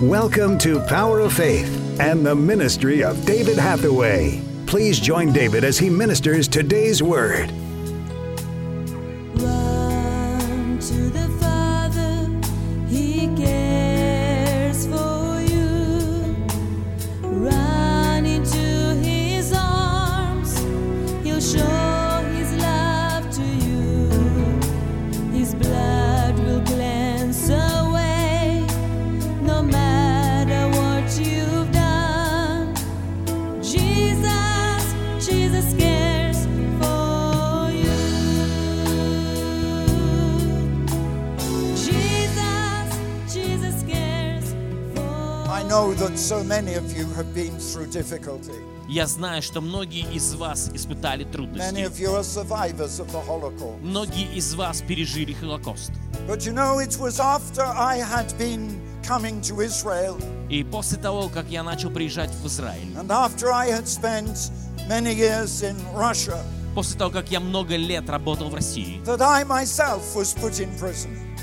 Welcome to Power of Faith and the ministry of David Hathaway. Please join David as he ministers today's word. Я знаю, что многие из вас испытали трудности. Многие из вас пережили Холокост. И после того, как я начал приезжать в Израиль, после того, как я много лет работал в России,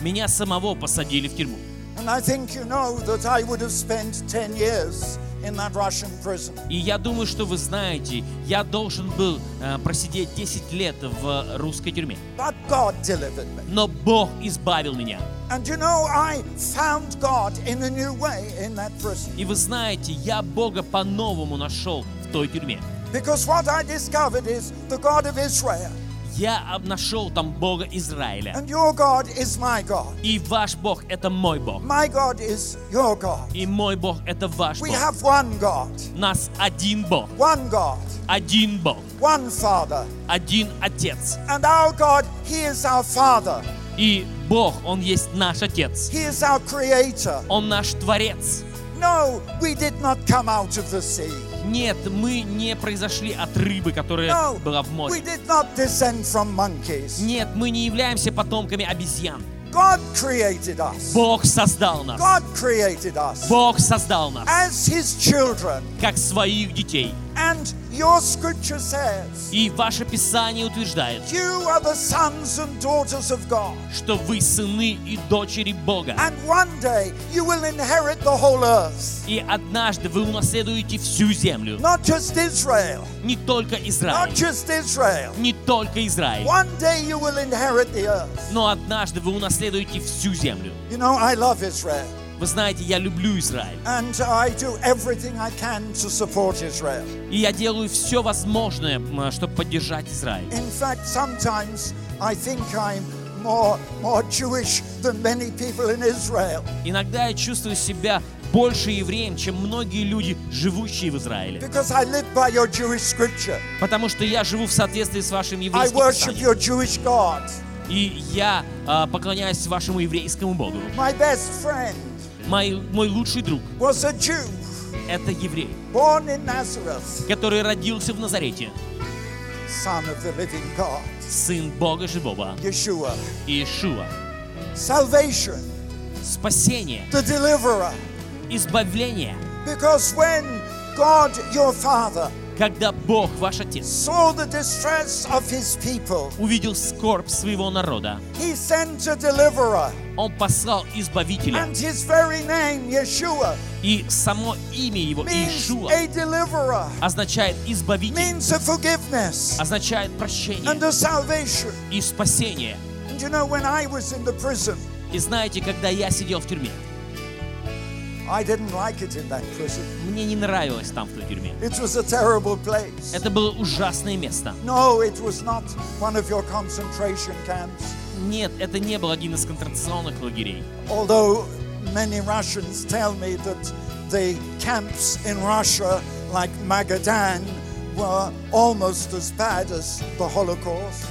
меня самого посадили в тюрьму. And I think you know that I would have spent 10 years in that Russian prison. И я думаю, что вы знаете, я должен был э, просидеть 10 лет в русской тюрьме. But God delivered me. Но Бог избавил меня. And you know, I found God in a new way in that prison. И вы знаете, я Бога по-новому нашел в той тюрьме. Because what I discovered is the God of Israel. Я об- нашел там Бога Израиля. And your God is my God. И ваш Бог — это мой Бог. My God is your God. И мой Бог — это ваш We Бог. have one God, нас один Бог. one God, Один Бог. one Father. Один Отец. And our God, He is our Father. И Бог, Он есть наш Отец. He is our Creator. Он наш Творец. No, we did not come out of the sea. Нет, мы не произошли от рыбы, которая No, была в море. Нет, мы не являемся потомками обезьян. God created us. Бог создал нас. God created us Бог создал нас as His children. как своих детей. And your scripture says, И ваше Писание утверждает, You are the sons and daughters of God. что вы сыны и дочери Бога. And one day you will inherit the whole earth. И однажды вы унаследуете всю землю. Not just Israel, Не только not Израиль. just Israel. Не только Израиль. One day you will inherit the earth. Но однажды вы унаследуете всю землю. You know, I love Israel. Вы знаете, я люблю Израиль. And I do everything I can to support Israel. И я делаю все возможное, чтобы поддержать Израиль. In fact, sometimes I think I'm more, more Jewish than many people in Israel. Иногда я чувствую себя больше евреем, чем многие люди, живущие в Израиле. Потому что я живу в соответствии с вашим еврейским писанием. И я а, поклоняюсь вашему еврейскому Богу. My best friend Мой, мой лучший друг was a Jew — это еврей, born in Nazareth, который родился в Назарете, son of the living God, сын Бога живого, Yeshua. Иешуа. Salvation, Спасение, the deliverer. избавление. Because when God, your Father, Когда Бог, ваш Отец, увидел скорбь своего народа. Он послал Избавителя. И само имя его, Иешуа, означает избавитель, означает прощение и спасение. И знаете, когда я сидел в тюрьме, I didn't like it in that prison. мне не нравилось там, в той тюрьме. It was a terrible place. Это было ужасное место. No, it was not one of your concentration camps. Нет, это не был один из концентрационных лагерей. Although many Russians tell me that the camps in Russia, like Magadan, were almost as bad as the Holocaust.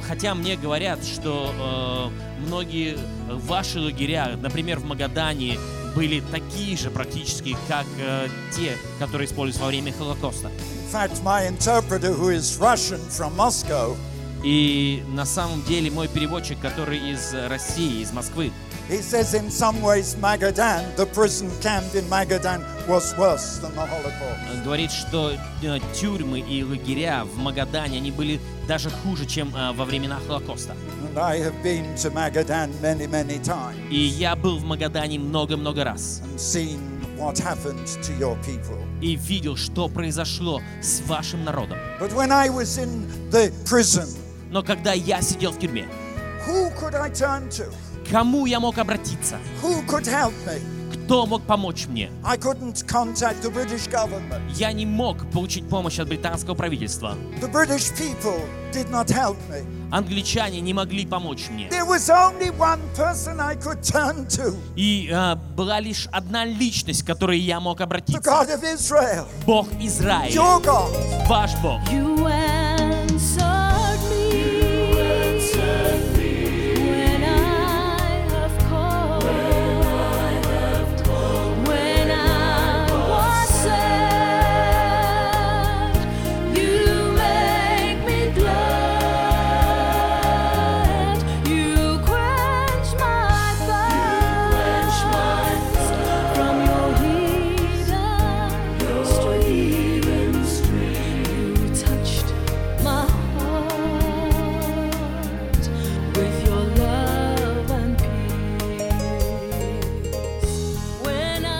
Хотя мне говорят, что э, многие ваши лагеря, например, в Магадане, были такие же практически, как э, те, которые использовались во время Холокоста. In fact, my interpreter, who is Russian from Moscow, И на самом деле мой переводчик, который из России, из Москвы, He says in some ways Magadan, the prison camp in Magadan, was worse than the Holocaust. э, говорит, что э, тюрьмы и лагеря в Магадане, они были даже хуже, чем э, во времена Холокоста. And I have been to Magadan many, many times И я был в Магадане много-много раз and seen what happened to your people. и видел, что произошло с вашим народом. But when I was in the prison, Но когда я сидел в тюрьме, кому я мог обратиться? Кто мог помочь мне? Я не мог получить помощь от британского правительства. Англичане не могли помочь мне. И э, была лишь одна личность, к которой я мог обратиться. Бог Израиля, ваш Бог. You